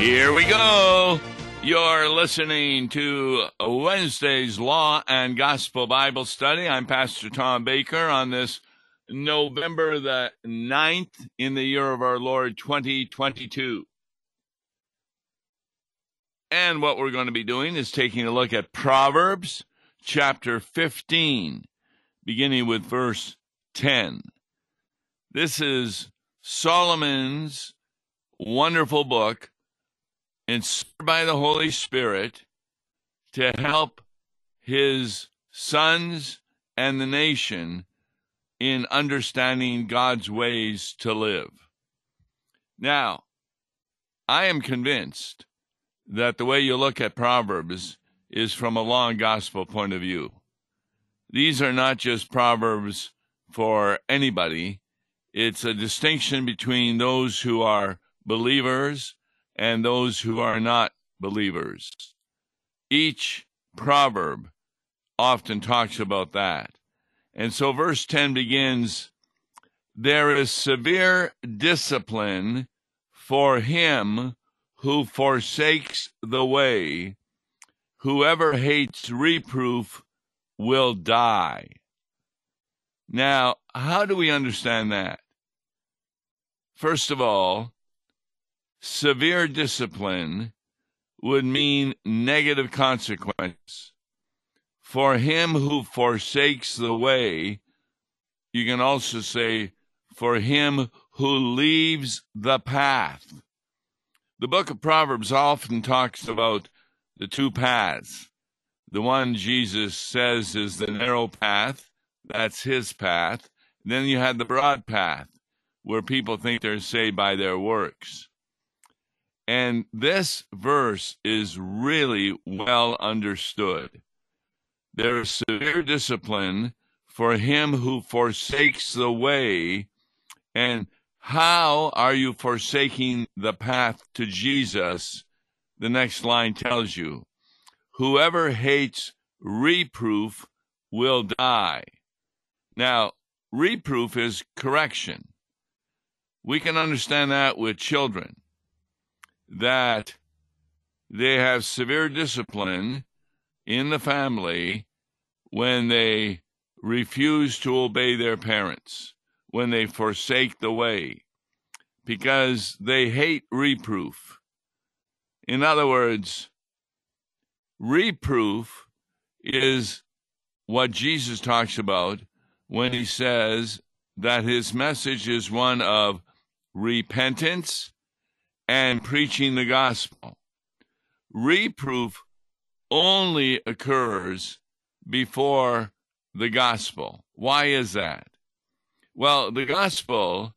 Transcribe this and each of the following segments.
Here we go. You're listening to Wednesday's Law and Gospel Bible Study. I'm Pastor Tom Baker on this November the 9th in the year of our Lord 2022. And what we're going to be doing is taking a look at Proverbs chapter 15, beginning with verse 10. This is Solomon's wonderful book inspired by the Holy Spirit to help his sons and the nation in understanding God's ways to live. Now, I am convinced that the way you look at Proverbs is from law and gospel point of view. These are not just Proverbs for anybody, it's a distinction between those who are believers and those who are not believers. Each proverb often talks about that. And so verse 10 begins There is severe discipline for him who forsakes the way. Whoever hates reproof will die. Now, how do we understand that? First of all, severe discipline would mean negative consequence. For him who forsakes the way, you can also say, for him who leaves the path. The book of Proverbs often talks about the two paths. The one Jesus says is the narrow path, that's his path. Then you have the broad path, where people think they're saved by their works. And this verse is really well understood. There is severe discipline for him who forsakes the way. And how are you forsaking the path to Jesus? The next line tells you whoever hates reproof will die. Now, reproof is correction. We can understand that with children that they have severe discipline in the family when they refuse to obey their parents, when they forsake the way, because they hate reproof. In other words, reproof is what Jesus talks about when he says that his message is one of repentance and preaching the gospel. Reproof only occurs before the gospel. Why is that? Well, the gospel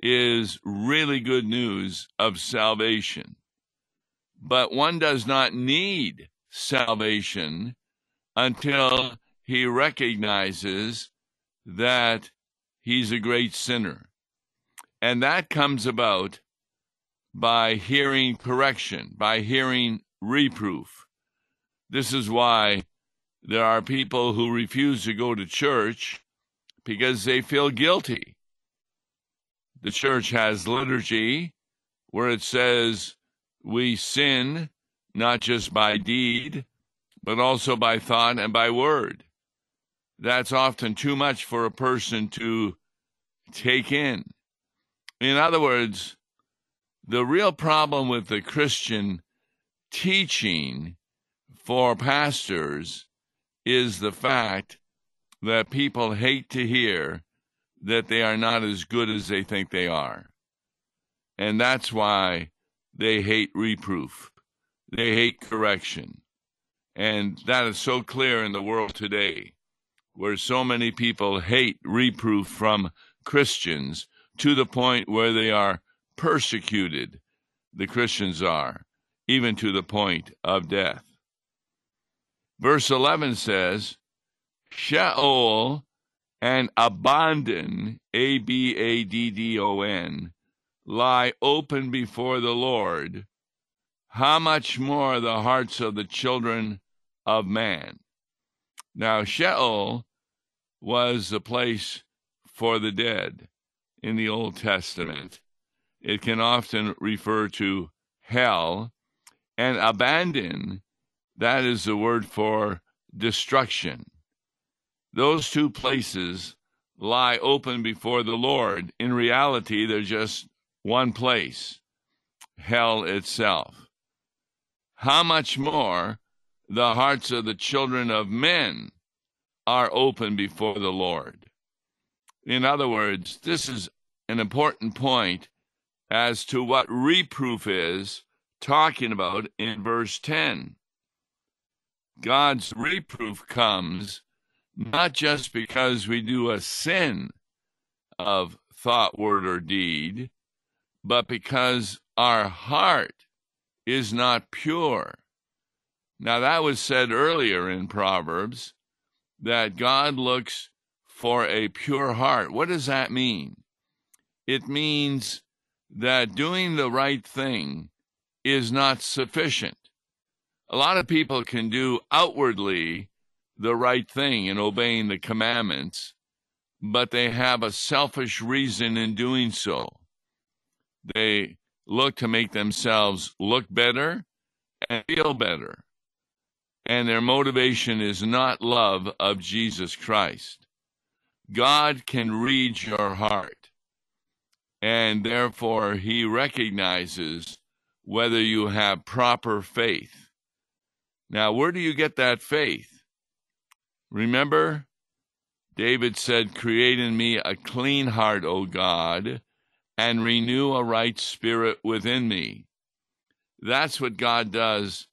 is really good news of salvation, but one does not need salvation until he recognizes that he's a great sinner. And that comes about by hearing correction, by hearing reproof. This is why there are people who refuse to go to church because they feel guilty. The church has liturgy where it says we sin not just by deed, but also by thought and by word. That's often too much for a person to take in. In other words, the real problem with the Christian teaching for pastors is the fact that people hate to hear that they are not as good as they think they are. And that's why they hate reproof. They hate correction. And that is so clear in the world today, where so many people hate reproof from Christians to the point where they are persecuted the Christians are, even to the point of death. Verse 11 says, Sheol and Abaddon, A B A D D O N, lie open before the Lord. How much more the hearts of the children of man? Now, Sheol was the place for the dead in the Old Testament. It can often refer to hell, and Abaddon, that is the word for destruction. Those two places lie open before the Lord. In reality, they're just one place hell itself. How much more the hearts of the children of men are open before the Lord. In other words, this is an important point as to what reproof is talking about in verse 10. God's reproof comes not just because we do a sin of thought, word, or deed, but because our heart is not pure. Now, that was said earlier in Proverbs that God looks for a pure heart. What does that mean? It means that doing the right thing is not sufficient. A lot of people can do outwardly the right thing in obeying the commandments, but they have a selfish reason in doing so. They look to make themselves look better and feel better. And their motivation is not love of Jesus Christ. God can read your heart, and therefore he recognizes whether you have proper faith. Now, where do you get that faith? Remember, David said, Create in me a clean heart, O God, and renew a right spirit within me. That's what God does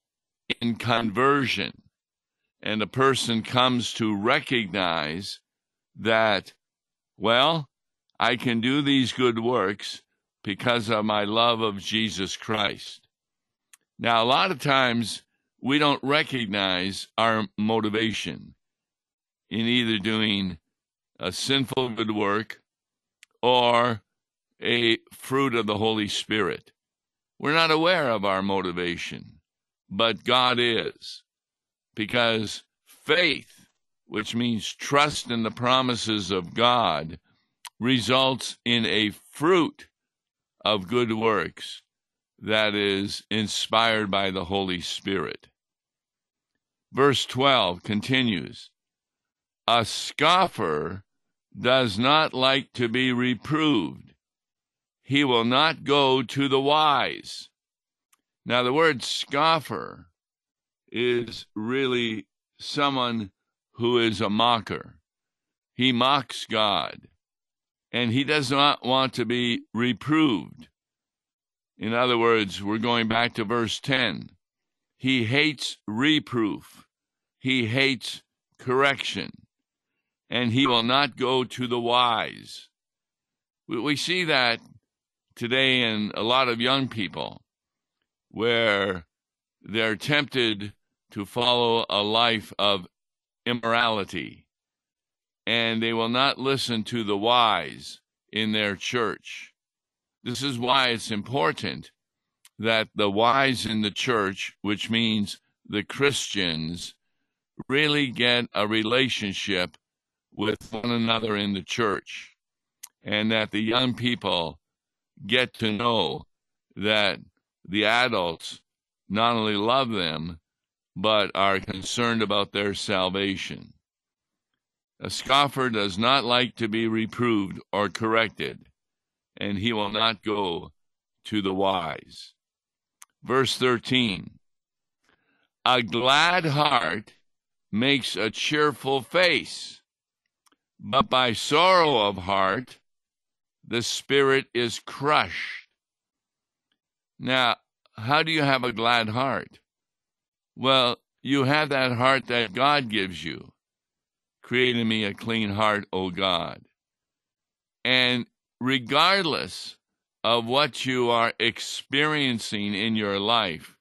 in conversion. And a person comes to recognize that, well, I can do these good works because of my love of Jesus Christ. Now, a lot of times we don't recognize our motivation in either doing a sinful good work or a fruit of the Holy Spirit. We're not aware of our motivation, but God is. Because faith, which means trust in the promises of God, results in a fruit of good works that is inspired by the Holy Spirit. Verse 12 continues A scoffer does not like to be reproved he will not go to the wise. Now, the word scoffer is really someone who is a mocker. He mocks God, and he does not want to be reproved. In other words, we're going back to verse 10. He hates reproof, he hates correction, and he will not go to the wise. We see that today in a lot of young people where they're tempted to follow a life of immorality and they will not listen to the wise in their church. This is why it's important that the wise in the church, which means the Christians, really get a relationship with one another in the church, and that the young people get to know that the adults not only love them, but are concerned about their salvation. A scoffer does not like to be reproved or corrected, and he will not go to the wise. Verse 13 A glad heart makes a cheerful face, but by sorrow of heart the spirit is crushed. Now, how do you have a glad heart? Well, you have that heart that God gives you. Create in me a clean heart, O God. And regardless of what you are experiencing in your life,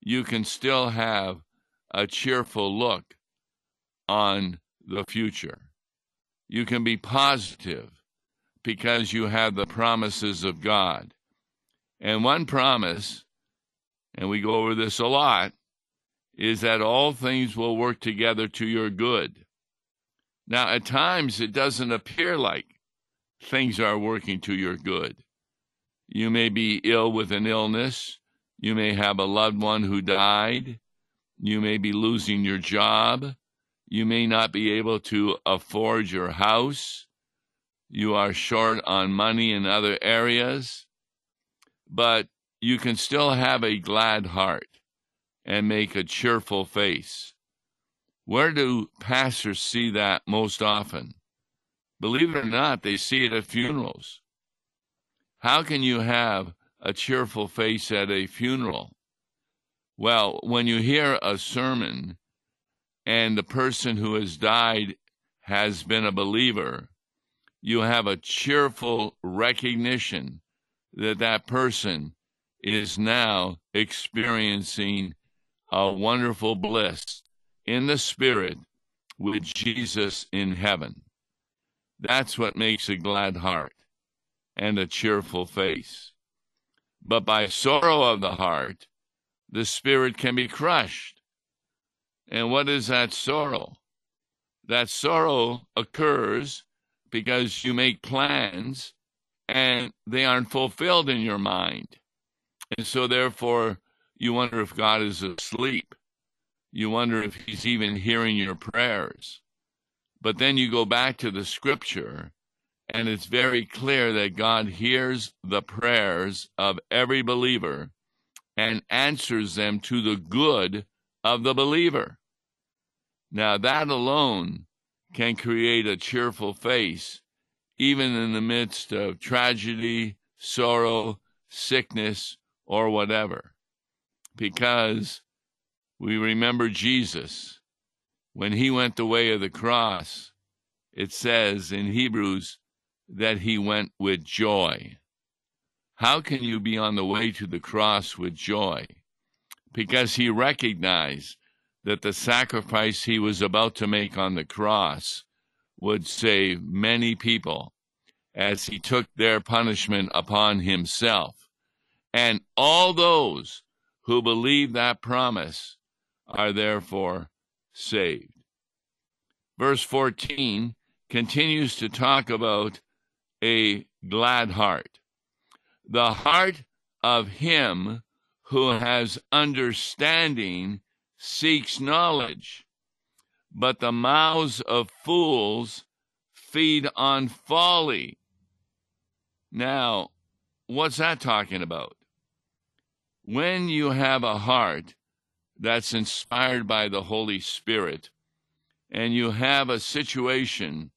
you can still have a cheerful look on the future. You can be positive because you have the promises of God. And one promise, and we go over this a lot, is that all things will work together to your good. Now, at times, it doesn't appear like things are working to your good. You may be ill with an illness. You may have a loved one who died. You may be losing your job. You may not be able to afford your house. You are short on money in other areas. But you can still have a glad heart and make a cheerful face. Where do pastors see that most often? Believe it or not, they see it at funerals. How can you have a cheerful face at a funeral? Well, when you hear a sermon and the person who has died has been a believer, you have a cheerful recognition that that person is now experiencing a wonderful bliss in the Spirit with Jesus in heaven. That's what makes a glad heart and a cheerful face. But by sorrow of the heart, the spirit can be crushed. And what is that sorrow? That sorrow occurs because you make plans and they aren't fulfilled in your mind. And so, therefore, you wonder if God is asleep. You wonder if He's even hearing your prayers. But then you go back to the scripture, and it's very clear that God hears the prayers of every believer and answers them to the good of the believer. Now, that alone can create a cheerful face, even in the midst of tragedy, sorrow, sickness, or whatever, because we remember Jesus. When he went the way of the cross, it says in Hebrews that he went with joy. How can you be on the way to the cross with joy? Because he recognized that the sacrifice he was about to make on the cross would save many people as he took their punishment upon himself. And all those who believe that promise are therefore saved. Verse 14 continues to talk about a glad heart. The heart of him who has understanding seeks knowledge, but the mouths of fools feed on folly. Now, what's that talking about? when you have a heart that's inspired by the Holy Spirit and you have a situation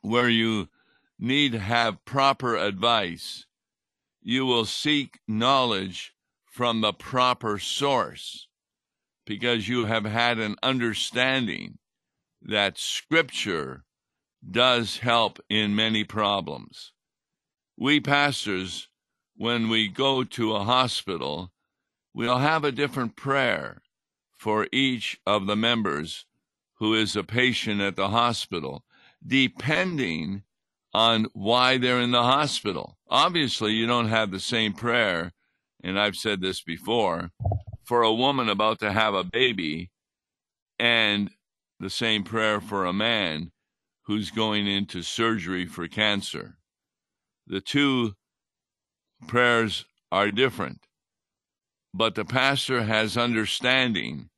where you need to have proper advice, you will seek knowledge from the proper source because you have had an understanding that Scripture does help in many problems. We pastors when we go to a hospital, we'll have a different prayer for each of the members who is a patient at the hospital, depending on why they're in the hospital. Obviously, you don't have the same prayer, and I've said this before, for a woman about to have a baby and the same prayer for a man who's going into surgery for cancer. The two prayers are different. But the pastor has understanding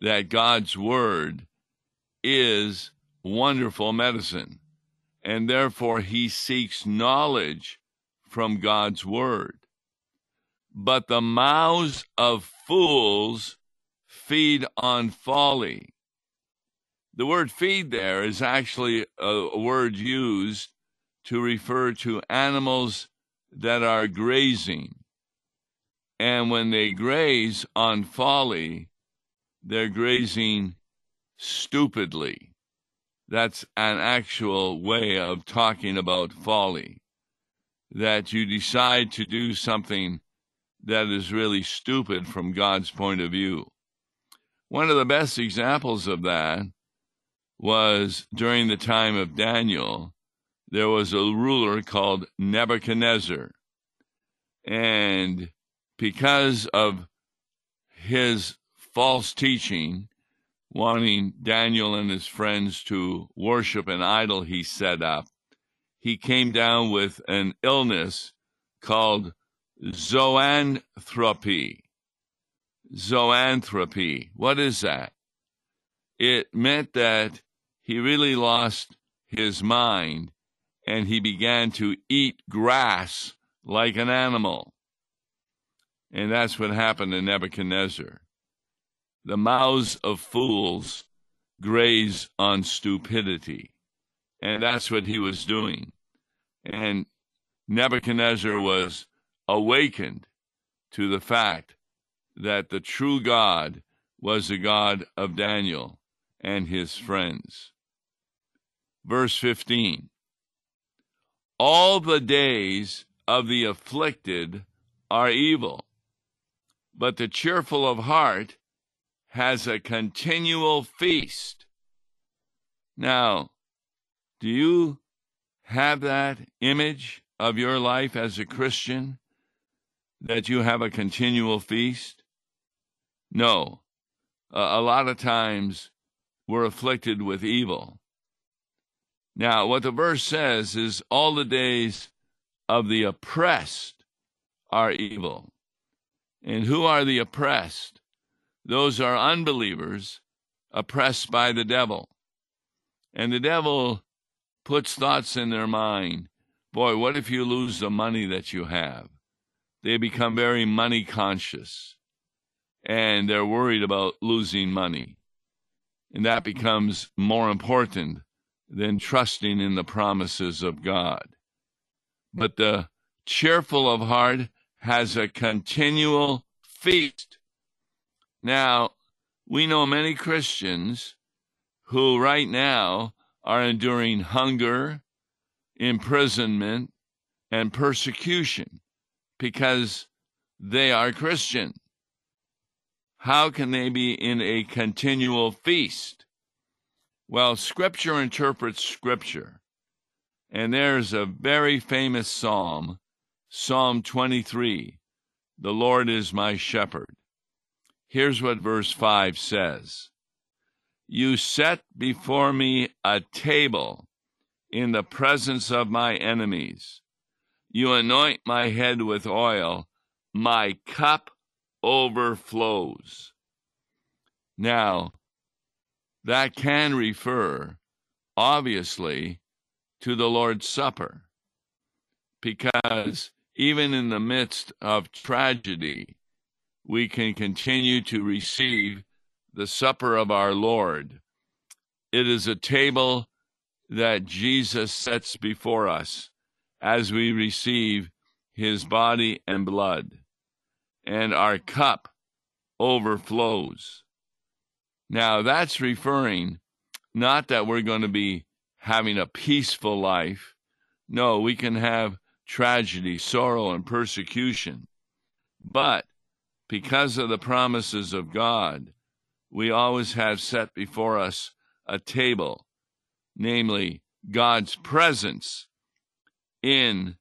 that God's word is wonderful medicine, and therefore he seeks knowledge from God's word. But the mouths of fools feed on folly. The word feed there is actually a, word used to refer to animals that are grazing. And when they graze on folly, they're grazing stupidly. That's an actual way of talking about folly. That you decide to do something that is really stupid from God's point of view. One of the best examples of that was during the time of Daniel there was a ruler called Nebuchadnezzar. And because of his false teaching, wanting Daniel and his friends to worship an idol he set up, he came down with an illness called zoanthropy. Zoanthropy. What is that? It meant that he really lost his mind and he began to eat grass like an animal. And that's what happened to Nebuchadnezzar. The mouths of fools graze on stupidity. And that's what he was doing. And Nebuchadnezzar was awakened to the fact that the true God was the God of Daniel and his friends. Verse 15 All the days of the afflicted are evil, but the cheerful of heart has a continual feast. Now, do you have that image of your life as a Christian that you have a continual feast? No. A lot of times we're afflicted with evil. Now, what the verse says is all the days of the oppressed are evil. And who are the oppressed? Those are unbelievers oppressed by the devil. And the devil puts thoughts in their mind. Boy, what if you lose the money that you have? They become very money conscious and they're worried about losing money. And that becomes more important than trusting in the promises of God. But the cheerful of heart has a continual feast. Now, we know many Christians who right now are enduring hunger, imprisonment, and persecution because they are Christian. How can they be in a continual feast? Well, Scripture interprets Scripture. And there's a very famous psalm, Psalm 23 The Lord is my shepherd. Here's what verse 5 says You set before me a table in the presence of my enemies. You anoint my head with oil, my cup overflows. Now, that can refer, obviously, to the Lord's Supper, because even in the midst of tragedy, we can continue to receive the supper of our Lord. It is a table that Jesus sets before us as we receive his body and blood and our cup overflows. Now, that's referring not that we're going to be having a peaceful life. No, we can have tragedy, sorrow, and persecution. But because of the promises of God, we always have set before us a table, namely God's presence in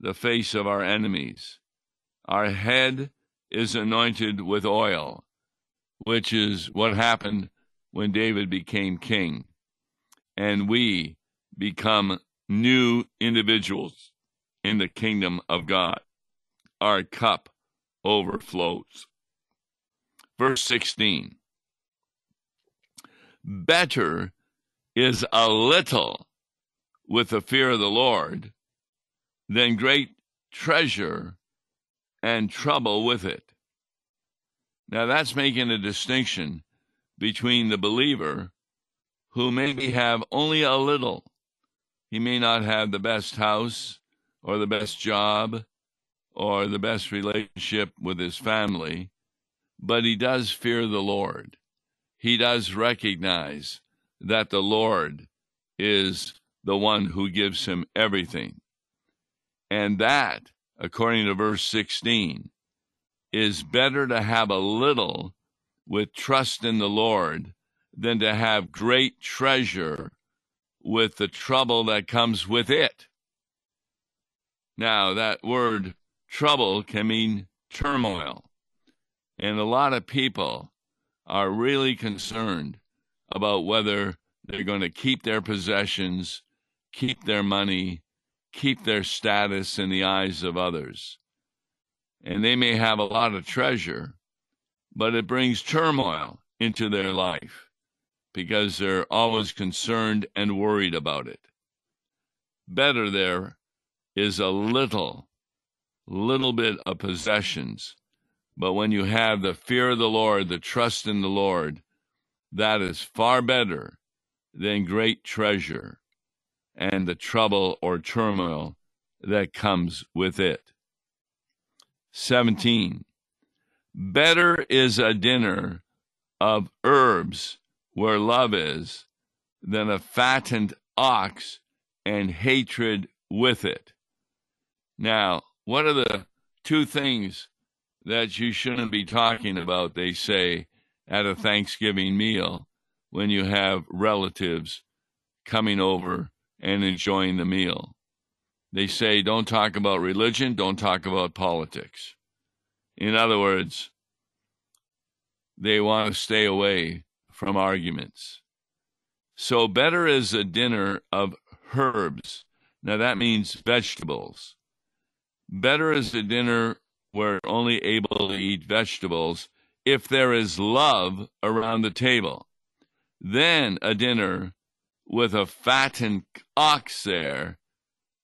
the face of our enemies. Our head is anointed with oil, which is what happened when David became king. And we become new individuals in the kingdom of God. Our cup overflows. Verse 16 Better is a little with the fear of the Lord than great treasure and trouble with it. Now, that's making a distinction between the believer who maybe have only a little. He may not have the best house or the best job or the best relationship with his family, but he does fear the Lord. He does recognize that the Lord is the one who gives him everything. And that according to verse 16, is better to have a little with trust in the Lord than to have great treasure with the trouble that comes with it. Now, that word trouble can mean turmoil. And a lot of people are really concerned about whether they're going to keep their possessions, keep their money, keep their status in the eyes of others. and they may have a lot of treasure, but it brings turmoil into their life because they're always concerned and worried about it. Better there is a little, little bit of possessions, but when you have the fear of the Lord, the trust in the Lord, that is far better than great treasure and the trouble or turmoil that comes with it. 17. Better is a dinner of herbs where love is than a fattened ox and hatred with it. Now, what are the two things that you shouldn't be talking about, they say, at a Thanksgiving meal when you have relatives coming over and enjoying the meal? They say, don't talk about religion, don't talk about politics. In other words, they want to stay away from arguments. So, better is a dinner of herbs. Now, that means vegetables. Better is a dinner where only able to eat vegetables if there is love around the table. Then a dinner with a fattened ox there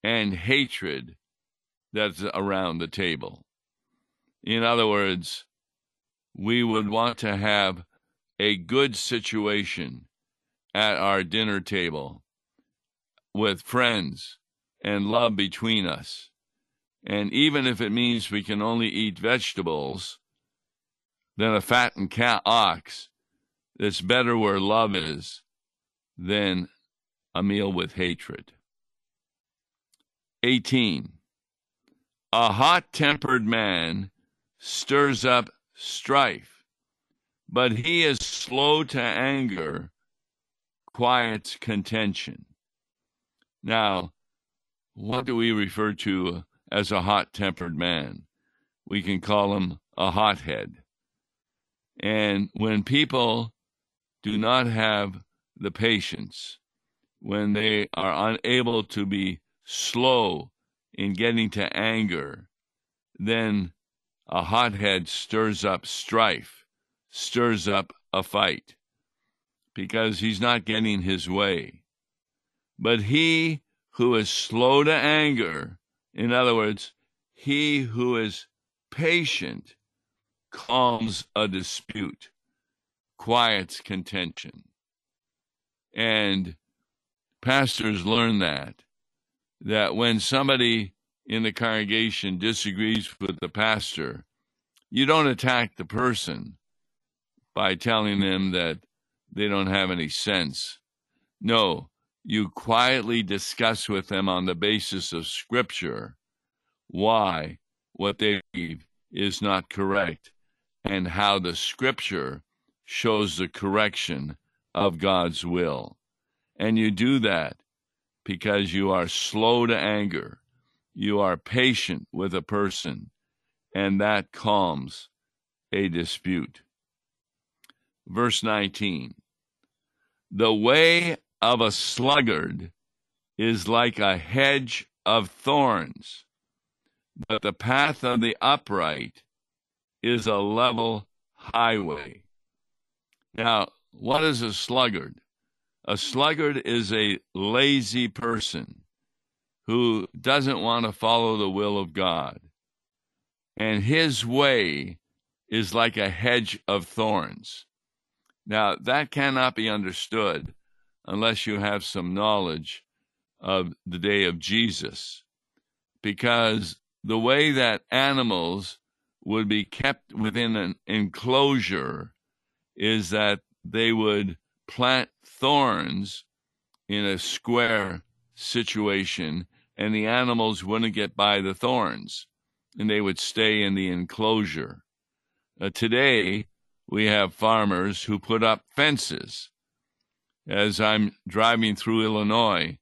and hatred that's around the table. In other words, we would want to have a good situation at our dinner table with friends and love between us. And even if it means we can only eat vegetables, then a fattened cat ox, it's better where love is than a meal with hatred. 18. A hot tempered man stirs up strife, but he is slow to anger, quiets contention. Now, what do we refer to as a hot tempered man? We can call him a hothead. And when people do not have the patience, when they are unable to be slow in getting to anger, then a hothead stirs up strife, stirs up a fight, because he's not getting his way. But he who is slow to anger, in other words, he who is patient, calms a dispute, quiets contention. And pastors learn that that when somebody in the congregation disagrees with the pastor, you don't attack the person by telling them that they don't have any sense. No, you quietly discuss with them on the basis of Scripture why what they believe is not correct and how the Scripture shows the correction of God's will. And you do that because you are slow to anger. You are patient with a person, and that calms a dispute. Verse 19 The way of a sluggard is like a hedge of thorns, but the path of the upright is a level highway. Now, what is a sluggard? A sluggard is a lazy person who doesn't want to follow the will of God. And his way is like a hedge of thorns. Now, that cannot be understood unless you have some knowledge of the day of Jesus, because the way that animals would be kept within an enclosure is that they would plant thorns in a square situation, and the animals wouldn't get by the thorns, and they would stay in the enclosure. Uh, today, we have farmers who put up fences. As I'm driving through Illinois,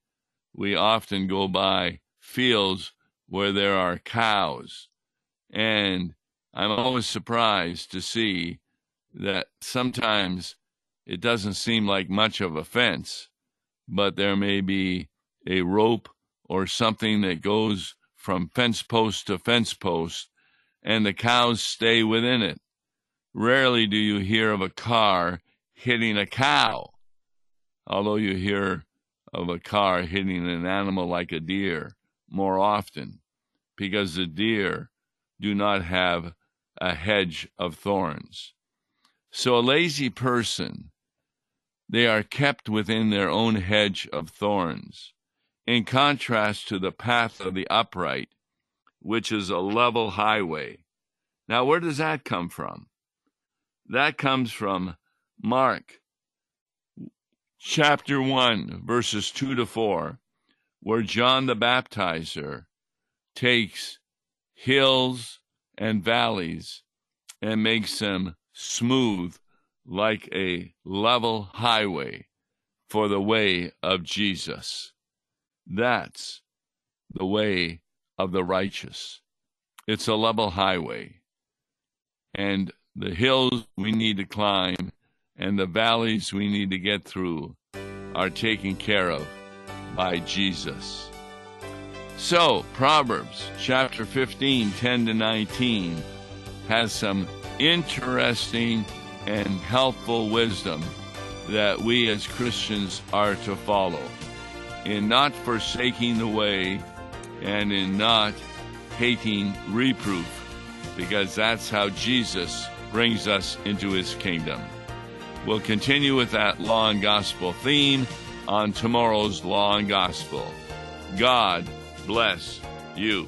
we often go by fields where there are cows. And I'm always surprised to see that sometimes it doesn't seem like much of a fence, but there may be a rope or something that goes from fence post to fence post, and the cows stay within it. Rarely do you hear of a car hitting a cow, although you hear of a car hitting an animal like a deer more often, because the deer do not have a hedge of thorns. So a lazy person, they are kept within their own hedge of thorns, in contrast to the path of the upright, which is a level highway. Now, where does that come from? That comes from Mark chapter 1, verses 2 to 4, where John the Baptizer takes hills and valleys and makes them smooth like a level highway for the way of Jesus. That's the way of the righteous. It's a level highway. And the hills we need to climb and the valleys we need to get through are taken care of by Jesus. So, Proverbs chapter 15, 10 to 19 has some interesting and helpful wisdom that we as Christians are to follow in not forsaking the way and in not hating reproof, because that's how Jesus brings us into his kingdom. We'll continue with that law and gospel theme on tomorrow's law and gospel. God bless you.